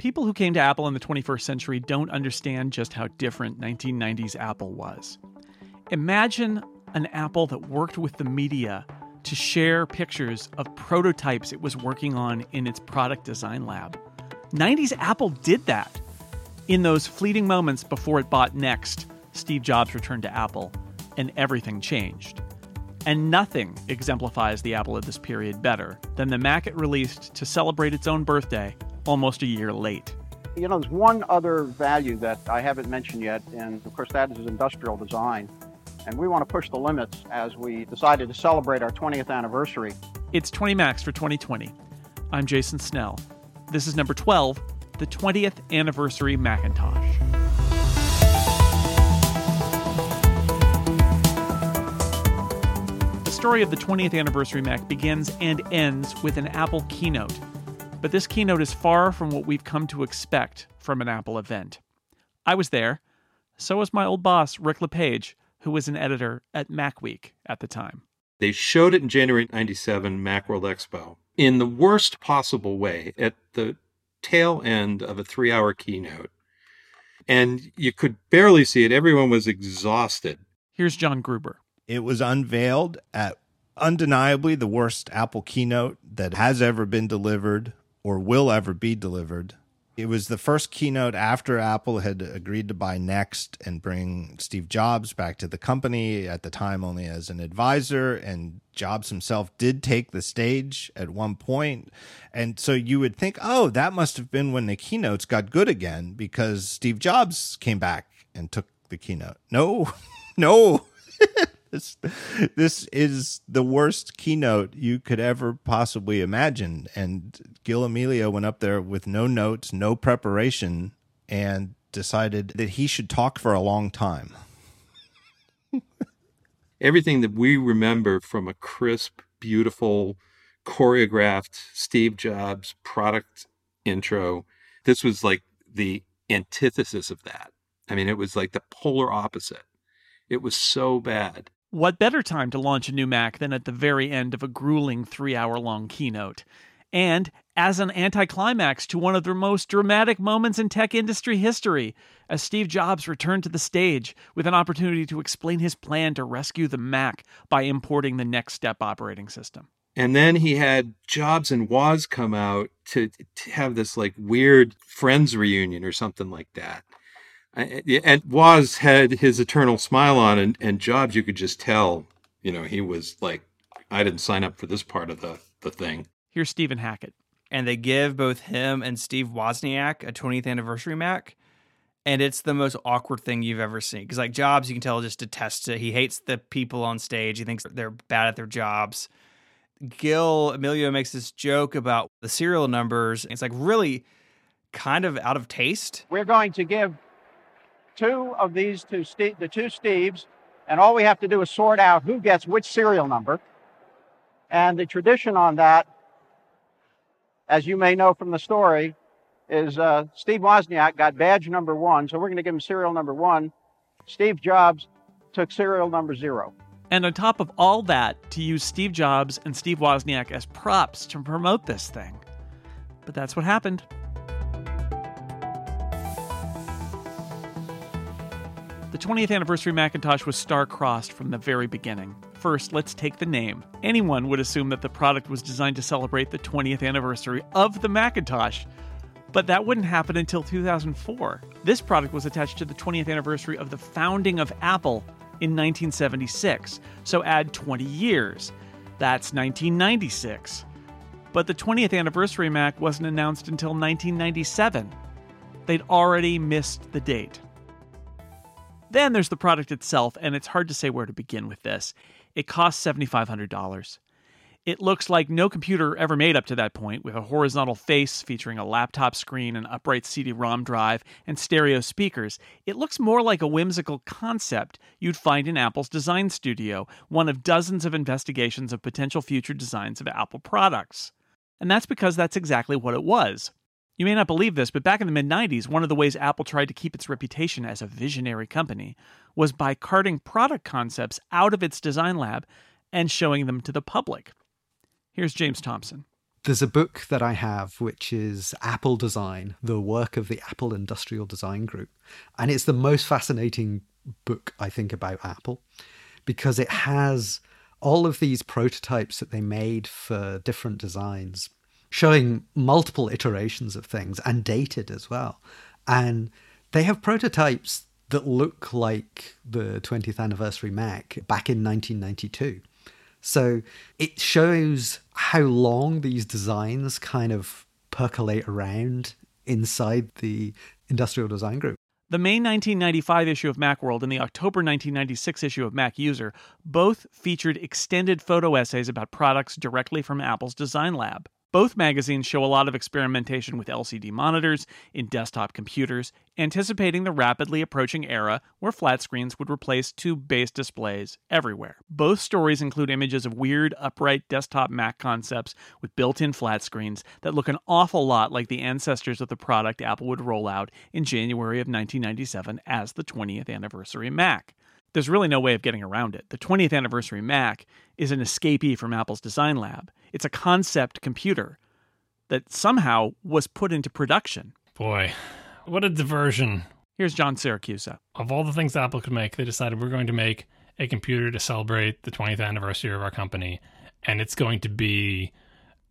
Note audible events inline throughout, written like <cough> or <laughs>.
People who came to Apple in the 21st century don't understand just how different 1990s Apple was. Imagine an Apple that worked with the media to share pictures of prototypes it was working on in its product design lab. 90s Apple did that. In those fleeting moments before it bought Next, Steve Jobs returned to Apple, and everything changed. And nothing exemplifies the Apple of this period better than the Mac it released to celebrate its own birthday almost a year late. You know, there's one other value that I haven't mentioned yet, and of course, that is industrial design. And we want to push the limits as we decided to celebrate our 20th anniversary. It's 20 Macs for 2020. I'm Jason Snell. This is number 12, the 20th anniversary Macintosh. The story of the 20th anniversary Mac begins and ends with an Apple keynote. But this keynote is far from what we've come to expect from an Apple event. I was there. So was my old boss, Rick LePage, who was an editor at Macweek at the time. They showed it in January 97 Macworld Expo in the worst possible way at the tail end of a three hour keynote. And you could barely see it. Everyone was exhausted. Here's John Gruber. It was unveiled at undeniably the worst Apple keynote that has ever been delivered or will ever be delivered. It was the first keynote after Apple had agreed to buy Next and bring Steve Jobs back to the company, at the time only as an advisor. And Jobs himself did take the stage at one point. And so you would think, oh, that must have been when the keynotes got good again because Steve Jobs came back and took the keynote. No, <laughs> no. This this is the worst keynote you could ever possibly imagine. And Gil Amelio went up there with no notes, no preparation, and decided that he should talk for a long time. <laughs> Everything that we remember from a crisp, beautiful, choreographed Steve Jobs product intro, this was like the antithesis of that. I mean, it was like the polar opposite. It was so bad. What better time to launch a new Mac than at the very end of a grueling three hour long keynote? And as an anticlimax to one of the most dramatic moments in tech industry history, as Steve Jobs returned to the stage with an opportunity to explain his plan to rescue the Mac by importing the NeXTSTEP operating system. And then he had Jobs and Woz come out to, to have this like weird friends reunion or something like that and Woz had his eternal smile on, and, and Jobs, you could just tell, you know, he was like, I didn't sign up for this part of the, the thing. Here's Stephen Hackett. And they give both him and Steve Wozniak a 20th anniversary Mac. And it's the most awkward thing you've ever seen. Because, like, Jobs, you can tell just detests it. He hates the people on stage. He thinks they're bad at their jobs. Gil Amelio makes this joke about the serial numbers. It's like really kind of out of taste. We're going to give two of these two, Steve, the two Steves, and all we have to do is sort out who gets which serial number. And the tradition on that, as you may know from the story, is uh, Steve Wozniak got badge number one, so we're going to give him serial number one. Steve Jobs took serial number zero. And on top of all that, to use Steve Jobs and Steve Wozniak as props to promote this thing. But that's what happened. 20th anniversary Macintosh was star-crossed from the very beginning. First, let's take the name. Anyone would assume that the product was designed to celebrate the 20th anniversary of the Macintosh. But that wouldn't happen until 2004. This product was attached to the 20th anniversary of the founding of Apple in 1976. So add 20 years. That's 1996. But the 20th anniversary Mac wasn't announced until 1997. They'd already missed the date. Then there's the product itself, and it's hard to say where to begin with this. It costs $7,500. It looks like no computer ever made up to that point, with a horizontal face featuring a laptop screen, an upright CD ROM drive, and stereo speakers. It looks more like a whimsical concept you'd find in Apple's Design Studio, one of dozens of investigations of potential future designs of Apple products. And that's because that's exactly what it was. You may not believe this, but back in the mid 90s, one of the ways Apple tried to keep its reputation as a visionary company was by carting product concepts out of its design lab and showing them to the public. Here's James Thompson. There's a book that I have which is Apple Design, the work of the Apple Industrial Design Group. And it's the most fascinating book, I think, about Apple because it has all of these prototypes that they made for different designs, showing multiple iterations of things and dated as well. And they have prototypes that look like the 20th anniversary Mac back in 1992. So it shows how long these designs kind of percolate around inside the industrial design group. The May 1995 issue of Macworld and the October 1996 issue of MacUser both featured extended photo essays about products directly from Apple's design lab. Both magazines show a lot of experimentation with LCD monitors in desktop computers, anticipating the rapidly approaching era where flat screens would replace tube based displays everywhere. Both stories include images of weird, upright desktop Mac concepts with built in flat screens that look an awful lot like the ancestors of the product Apple would roll out in January of 1997 as the 20th anniversary Mac there's really no way of getting around it. The 20th anniversary Mac is an escapee from Apple's design lab. It's a concept computer that somehow was put into production. Boy, what a diversion. Here's John Siracusa. Of all the things Apple could make, they decided we're going to make a computer to celebrate the 20th anniversary of our company, and it's going to be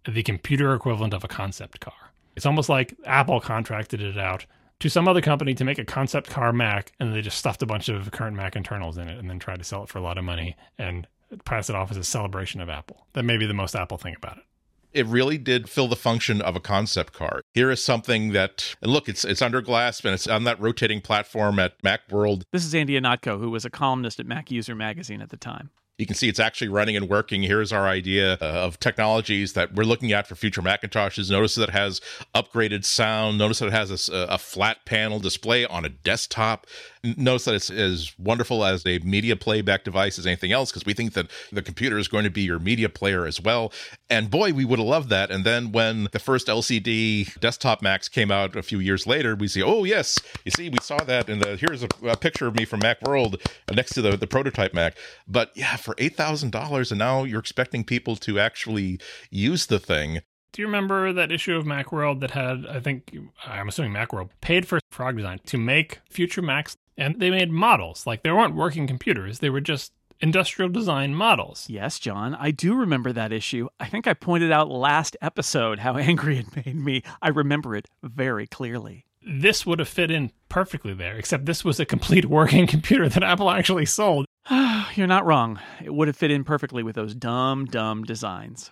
the computer equivalent of a concept car. It's almost like Apple contracted it out to some other company to make a concept car Mac, and they just stuffed a bunch of current Mac internals in it and then tried to sell it for a lot of money and pass it off as a celebration of Apple. That may be the most Apple thing about it it really did fill the function of a concept car. Here is something that, and look, it's it's under glass and it's on that rotating platform at Macworld. This is Andy Ihnatko, who was a columnist at MacUser magazine at the time you can see it's actually running and working. Here's our idea uh, of technologies that we're looking at for future Macintoshes. Notice that it has upgraded sound. Notice that it has a, a flat panel display on a desktop. Notice that it's as wonderful as a media playback device as anything else because we think that the computer is going to be your media player as well. And boy, we would have loved that. And then when the first LCD desktop Macs came out a few years later, we see, oh yes, you see, we saw that. And here's a, a, picture of me from Macworld next to the, the prototype Mac. But yeah, for $8,000 and now you're expecting people to actually use the thing. Do you remember that issue of Macworld that had, I think, I'm assuming Macworld paid for Frog Design to make future Macs and they made models. Like they weren't working computers, they were just industrial design models. Yes, John, I do remember that issue. I think I pointed out last episode how <laughs> angry it made me. I remember it very clearly. This would have fit in perfectly there, except this was a complete <laughs> working computer that Apple actually sold. <sighs> You're not wrong. It would have fit in perfectly with those dumb, dumb designs.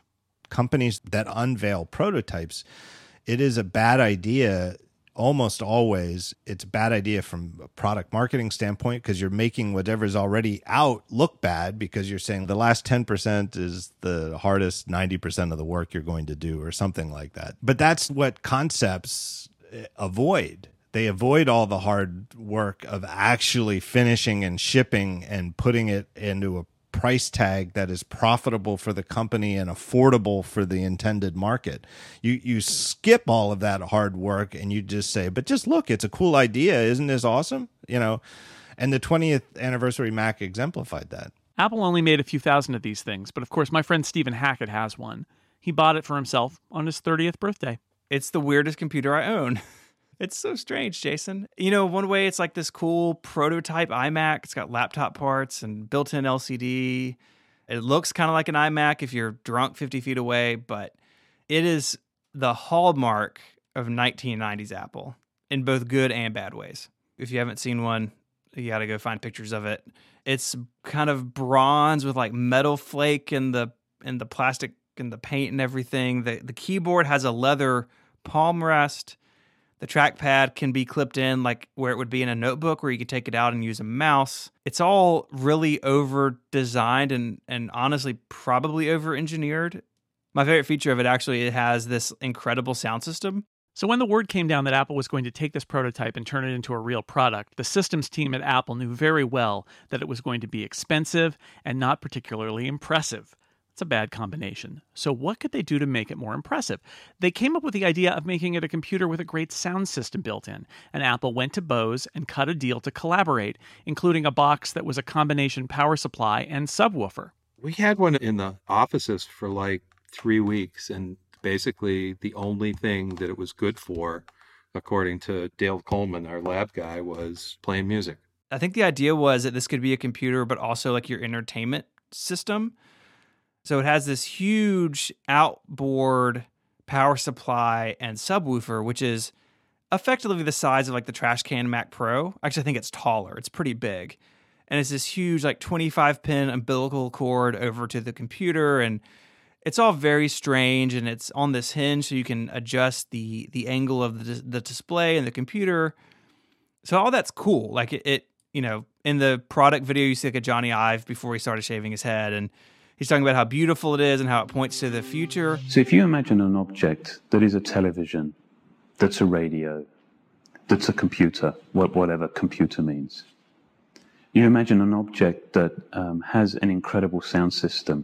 Companies that unveil prototypes, it is a bad idea. Almost always, it's a bad idea from a product marketing standpoint because you're making whatever's already out look bad because you're saying the last 10% is the hardest 90% of the work you're going to do or something like that. But that's what concepts eh, avoid they avoid all the hard work of actually finishing and shipping and putting it into a price tag that is profitable for the company and affordable for the intended market. You you skip all of that hard work and you just say, "But just look, it's a cool idea, isn't this awesome?" You know. And the 20th anniversary Mac exemplified that. Apple only made a few thousand of these things, but of course my friend Stephen Hackett has one. He bought it for himself on his 30th birthday. It's the weirdest computer I own. <laughs> It's so strange, Jason. You know, one way it's like this cool prototype iMac. It's got laptop parts and built in LCD. It looks kind of like an iMac if you're drunk 50 feet away, but it is the hallmark of 1990s Apple in both good and bad ways. If you haven't seen one, you got to go find pictures of it. It's kind of bronze with like metal flake in the in the plastic and the paint and everything. The the keyboard has a leather palm rest the trackpad can be clipped in like where it would be in a notebook where you could take it out and use a mouse. It's all really over designed and and honestly probably over engineered. My favorite feature of it actually it has this incredible sound system. So when the word came down that Apple was going to take this prototype and turn it into a real product, the systems team at Apple knew very well that it was going to be expensive and not particularly impressive. It's a bad combination. So, what could they do to make it more impressive? They came up with the idea of making it a computer with a great sound system built in, and Apple went to Bose and cut a deal to collaborate, including a box that was a combination power supply and subwoofer. We had one in the offices for like three weeks, and basically the only thing that it was good for, according to Dale Coleman, our lab guy, was playing music. I think the idea was that this could be a computer, but also like your entertainment system. So it has this huge outboard power supply and subwoofer, which is effectively the size of like the trash can Mac Pro. Actually, I think it's taller. It's pretty big. And it's this huge like 25 pin umbilical cord over to the computer and it's all very strange and it's on this hinge so you can adjust the the angle of the, the display and the computer. So all that's cool. Like it, it you know, in the product video you see like a Jony Ive before he started shaving his head and He's talking about how beautiful it is and how it points to the future. So if you imagine an object that is a television, that's a radio, that's a computer, whatever computer means. You imagine an object that um, has an incredible sound system.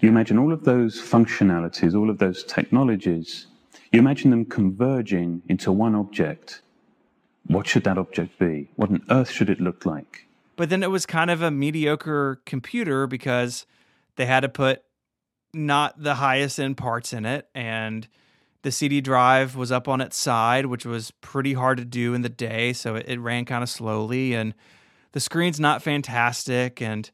You imagine all of those functionalities, all of those technologies. You imagine them converging into one object. What should that object be? What on earth should it look like? But then it was kind of a mediocre computer because they had to put not the highest end parts in it and the CD drive was up on its side, which was pretty hard to do in the day, so it, it ran kind of slowly and the screen's not fantastic and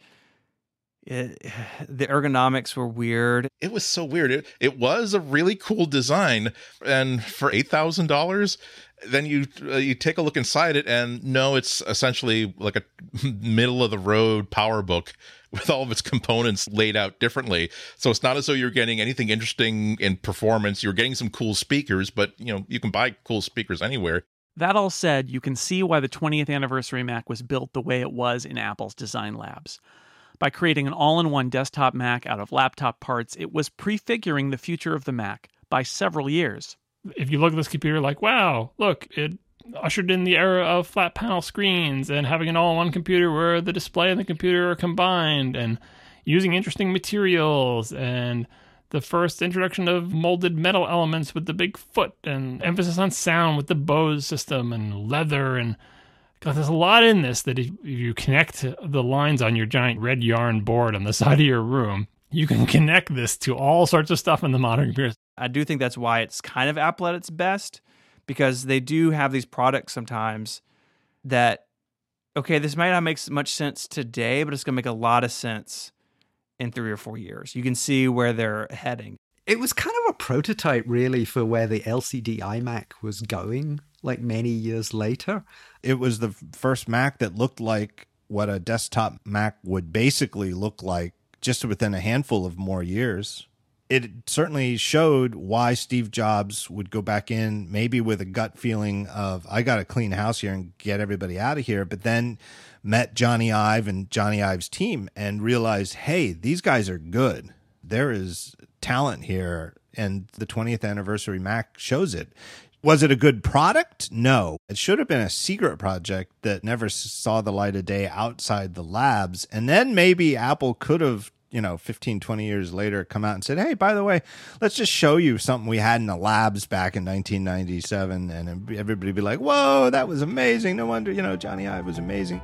it, <sighs> the ergonomics were weird. It was so weird. It, it was a really cool design, and for eight thousand dollars, then you uh, you take a look inside it, and no, it's essentially like a <laughs> middle of the road PowerBook with all of its components laid out differently. So it's not as though you're getting anything interesting in performance. You're getting some cool speakers, but you know you can buy cool speakers anywhere. That all said, you can see why the 20th anniversary Mac was built the way it was in Apple's design labs. By creating an all in one desktop Mac out of laptop parts, it was prefiguring the future of the Mac by several years. If you look at this computer, like, wow, look, it ushered in the era of flat panel screens and having an all in one computer where the display and the computer are combined and using interesting materials and the first introduction of molded metal elements with the big foot and emphasis on sound with the Bose system and leather and God, there's a lot in this that if you connect the lines on your giant red yarn board on the <laughs> side of your room, you can connect this to all sorts of stuff in the modern computer. I do think that's why it's kind of Apple at its best because they do have these products sometimes that okay, this might not make much sense today, but it's going to make a lot of sense in 3 or 4 years. You can see where they're heading. It was kind of a prototype really for where the LCD iMac was going like many years later. It was the first Mac that looked like what a desktop Mac would basically look like just within a handful of more years it certainly showed why Steve Jobs would go back in, maybe with a gut feeling of, I got to clean house here and get everybody out of here. But then met Jony Ive and Jony Ive's team and realized, hey, these guys are good. There is talent here. And the 20th anniversary Mac shows it. Was it a good product? No. It should have been a secret project that never saw the light of day outside the labs. And then maybe Apple could have you know 15 20 years later come out and said hey by the way let's just show you something we had in the labs back in 1997 and everybody be like whoa that was amazing no wonder you know jony ive was amazing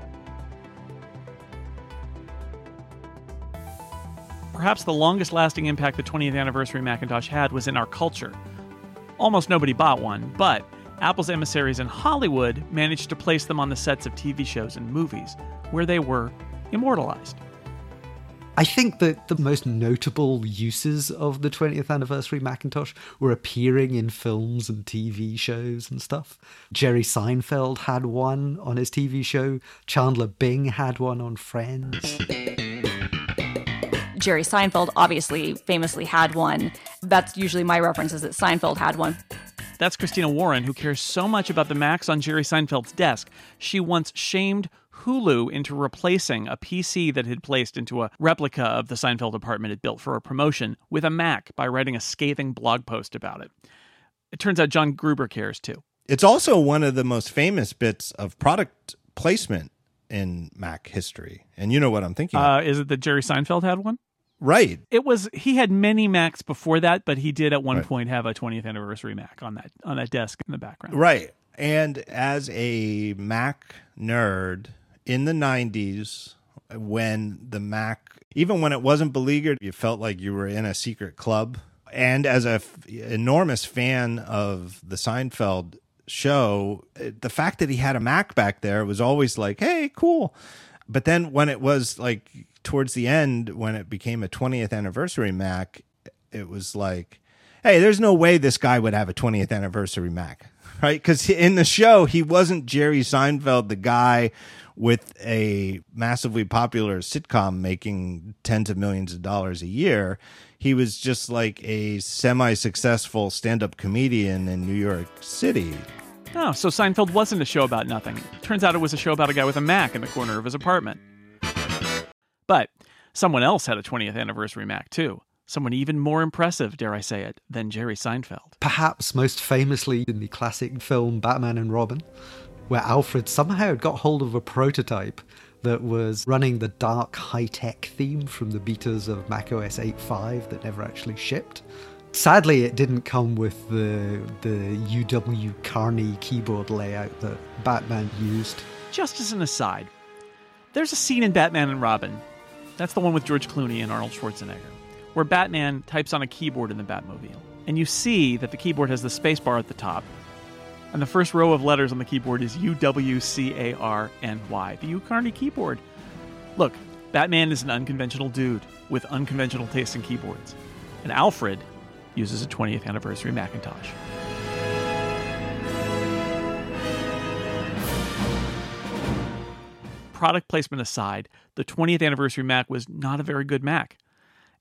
Perhaps the longest lasting impact the 20th anniversary Macintosh had was in our culture. Almost nobody bought one, but Apple's emissaries in Hollywood managed to place them on the sets of TV shows and movies, where they were immortalized. I think that the most notable uses of the 20th anniversary Macintosh were appearing in films and TV shows and stuff. Jerry Seinfeld had one on his TV show, Chandler Bing had one on Friends. Jerry Seinfeld obviously famously had one. That's usually my reference is that Seinfeld had one. That's Christina Warren, who cares so much about the Macs on Jerry Seinfeld's desk. She once shamed Hulu into replacing a PC that had placed into a replica of the Seinfeld apartment it built for a promotion with a Mac by writing a scathing blog post about it. It turns out John Gruber cares too. It's also one of the most famous bits of product placement in Mac history. And you know what I'm thinking. Uh, is it that Jerry Seinfeld had one? Right. It was he had many Macs before that, but he did at one right. point have a 20th anniversary Mac on that on that desk in the background. Right. And as a Mac nerd, in the 90s when the Mac, even when it wasn't beleaguered, you felt like you were in a secret club. And as a f- enormous fan of the Seinfeld show, the fact that he had a Mac back there was always like, hey, cool. But then when it was like towards the end, when it became a 20th anniversary Mac, it was like, hey, there's no way this guy would have a 20th anniversary Mac, <laughs> right? Because in the show, he wasn't Jerry Seinfeld, the guy with a massively popular sitcom making tens of millions of dollars a year. He was just like a semi successful stand up comedian in New York City. Oh, so Seinfeld wasn't a show about nothing. Turns out it was a show about a guy with a Mac in the corner of his apartment. But someone else had a 20th anniversary Mac, too. Someone even more impressive, dare I say it, than Jerry Seinfeld. Perhaps most famously in the classic film Batman and Robin, where Alfred somehow had got hold of a prototype that was running the dark high tech theme from the betas of macOS 8.5 that never actually shipped. Sadly, it didn't come with the the UW Carney keyboard layout that Batman used. Just as an aside, there's a scene in Batman and Robin. That's the one with George Clooney and Arnold Schwarzenegger, where Batman types on a keyboard in the Batmobile. And you see that the keyboard has the spacebar at the top. And the first row of letters on the keyboard is U W C A R N Y, the U Kearney keyboard. Look, Batman is an unconventional dude with unconventional taste in keyboards. And Alfred uses a 20th anniversary Macintosh. Product placement aside, the 20th anniversary Mac was not a very good Mac.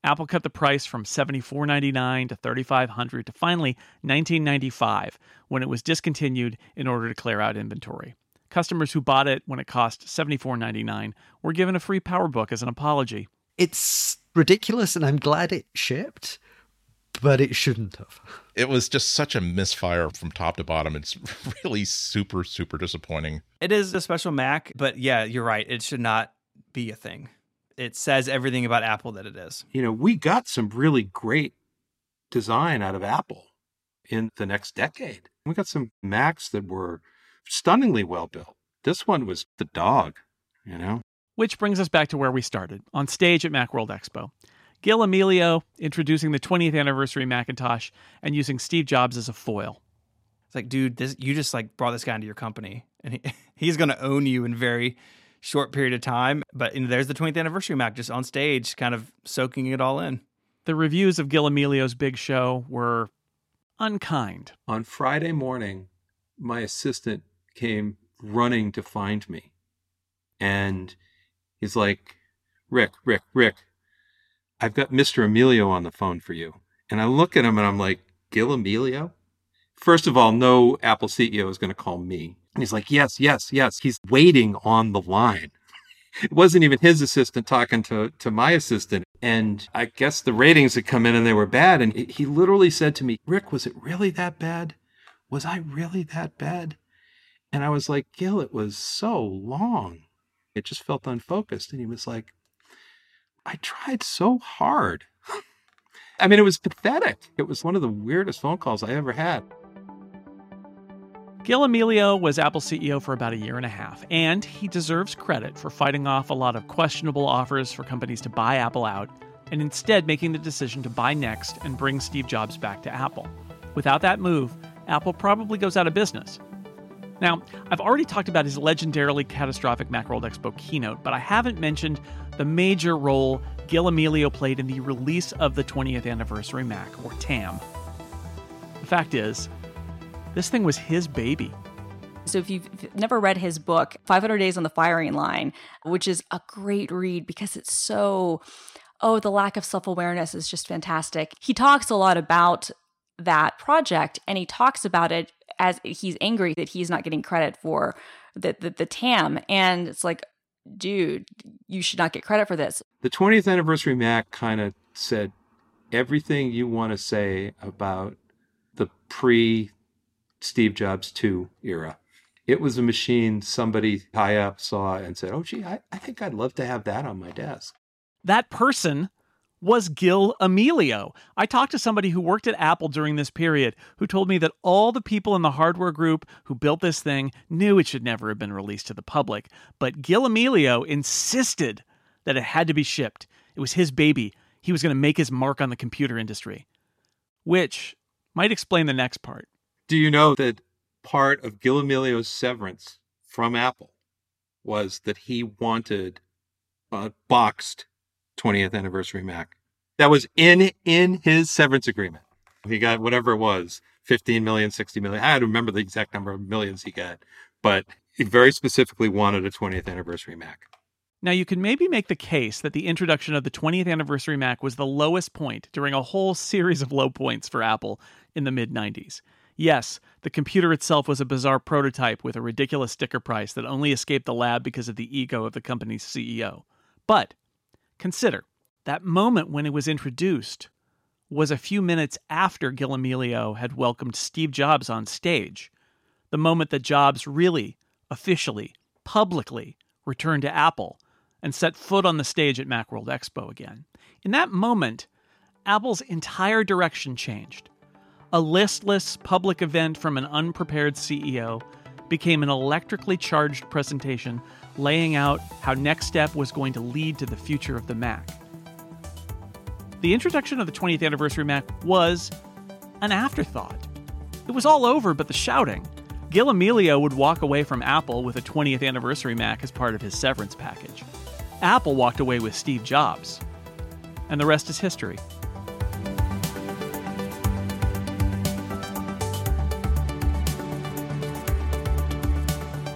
Apple cut the price from $74.99 to 3,500 to finally $19.95 when it was discontinued in order to clear out inventory. Customers who bought it when it cost $74.99 were given a free PowerBook as an apology. It's ridiculous, and I'm glad it shipped, but it shouldn't have. <laughs> It was just such a misfire from top to bottom. It's <laughs> really super, super disappointing. It is a special Mac, but yeah, you're right. It should not be a thing. It says everything about Apple that it is. You know, we got some really great design out of Apple in the next decade. We got some Macs that were stunningly well built. This one was the dog, you know? Which brings us back to where we started on stage at Macworld Expo. Gil Amelio introducing the 20th anniversary Macintosh and using Steve Jobs as a foil. It's like, dude, this you just like brought this guy into your company, and he, <laughs> he's going to own you in very short period of time. But you know, there's the 20th anniversary Mac just on stage, kind of soaking it all in. The reviews of Gil Amelio's big show were unkind. On Friday morning, my assistant came running to find me. And he's like, Rick, Rick, Rick, I've got Mr. Amelio on the phone for you. And I look at him and I'm like, Gil Amelio? First of all, no Apple CEO is going to call me. And he's like, yes, yes, yes. He's waiting on the line. It wasn't even his assistant talking to, to my assistant. And I guess the ratings had come in and they were bad. And he literally said to me, Rick, was it really that bad? Was I really that bad? And I was like, Gil, it was so long. It just felt unfocused. And he was like, I tried so hard. <laughs> I mean, it was pathetic. It was one of the weirdest phone calls I ever had. Gil Amelio was Apple CEO for about a year and a half, and he deserves credit for fighting off a lot of questionable offers for companies to buy Apple out and instead making the decision to buy Next and bring Steve Jobs back to Apple. Without that move, Apple probably goes out of business. Now, I've already talked about his legendarily catastrophic Macworld Expo keynote, but I haven't mentioned the major role Gil Amelio played in the release of the 20th anniversary Mac, or TAM. The fact is, this thing was his baby. So if you've never read his book, 500 Days on the Firing Line, which is a great read because it's so, oh, the lack of self awareness is just fantastic. He talks a lot about that project and he talks about it as he's angry that he's not getting credit for the, the, the TAM. And it's like, dude, you should not get credit for this. The 20th anniversary Mac kind of said everything you want to say about the pre Steve Jobs 2 era. It was a machine somebody high up saw and said, Oh, gee, I, I think I'd love to have that on my desk. That person was Gil Amelio. I talked to somebody who worked at Apple during this period who told me that all the people in the hardware group who built this thing knew it should never have been released to the public. But Gil Amelio insisted that it had to be shipped. It was his baby. He was going to make his mark on the computer industry. which might explain the next part. Do you know that part of Gil Amelio's severance from Apple was that he wanted a boxed 20th anniversary Mac? That was in in his severance agreement. He got whatever it was, 15 million, 60 million. I don't remember the exact number of millions he got, but he very specifically wanted a 20th anniversary Mac. Now, you can maybe make the case that the introduction of the 20th anniversary Mac was the lowest point during a whole series of low points for Apple in the mid 90s. Yes, the computer itself was a bizarre prototype with a ridiculous sticker price that only escaped the lab because of the ego of the company's CEO. But consider that moment when it was introduced was a few minutes after Gil Amelio had welcomed Steve Jobs on stage. The moment that Jobs really, officially, publicly returned to Apple and set foot on the stage at Macworld Expo again. In that moment, Apple's entire direction changed. A listless public event from an unprepared CEO became an electrically charged presentation laying out how NeXTSTEP was going to lead to the future of the Mac. The introduction of the 20th anniversary Mac was an afterthought. It was all over but the shouting. Gil Amelio would walk away from Apple with a 20th anniversary Mac as part of his severance package. Apple walked away with Steve Jobs. And the rest is history.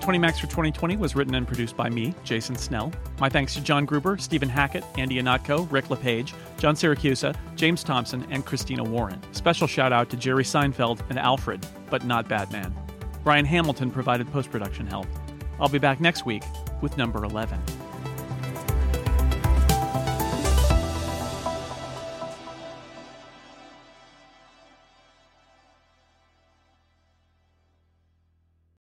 Twenty Macs for 2020 was written and produced by me, Jason Snell. My thanks to John Gruber, Stephen Hackett, Andy Ihnatko, Rick LePage, John Siracusa, James Thompson, and Christina Warren. Special shout out to Jerry Seinfeld and Alfred, but not Batman. Brian Hamilton provided post production help. I'll be back next week with number 11.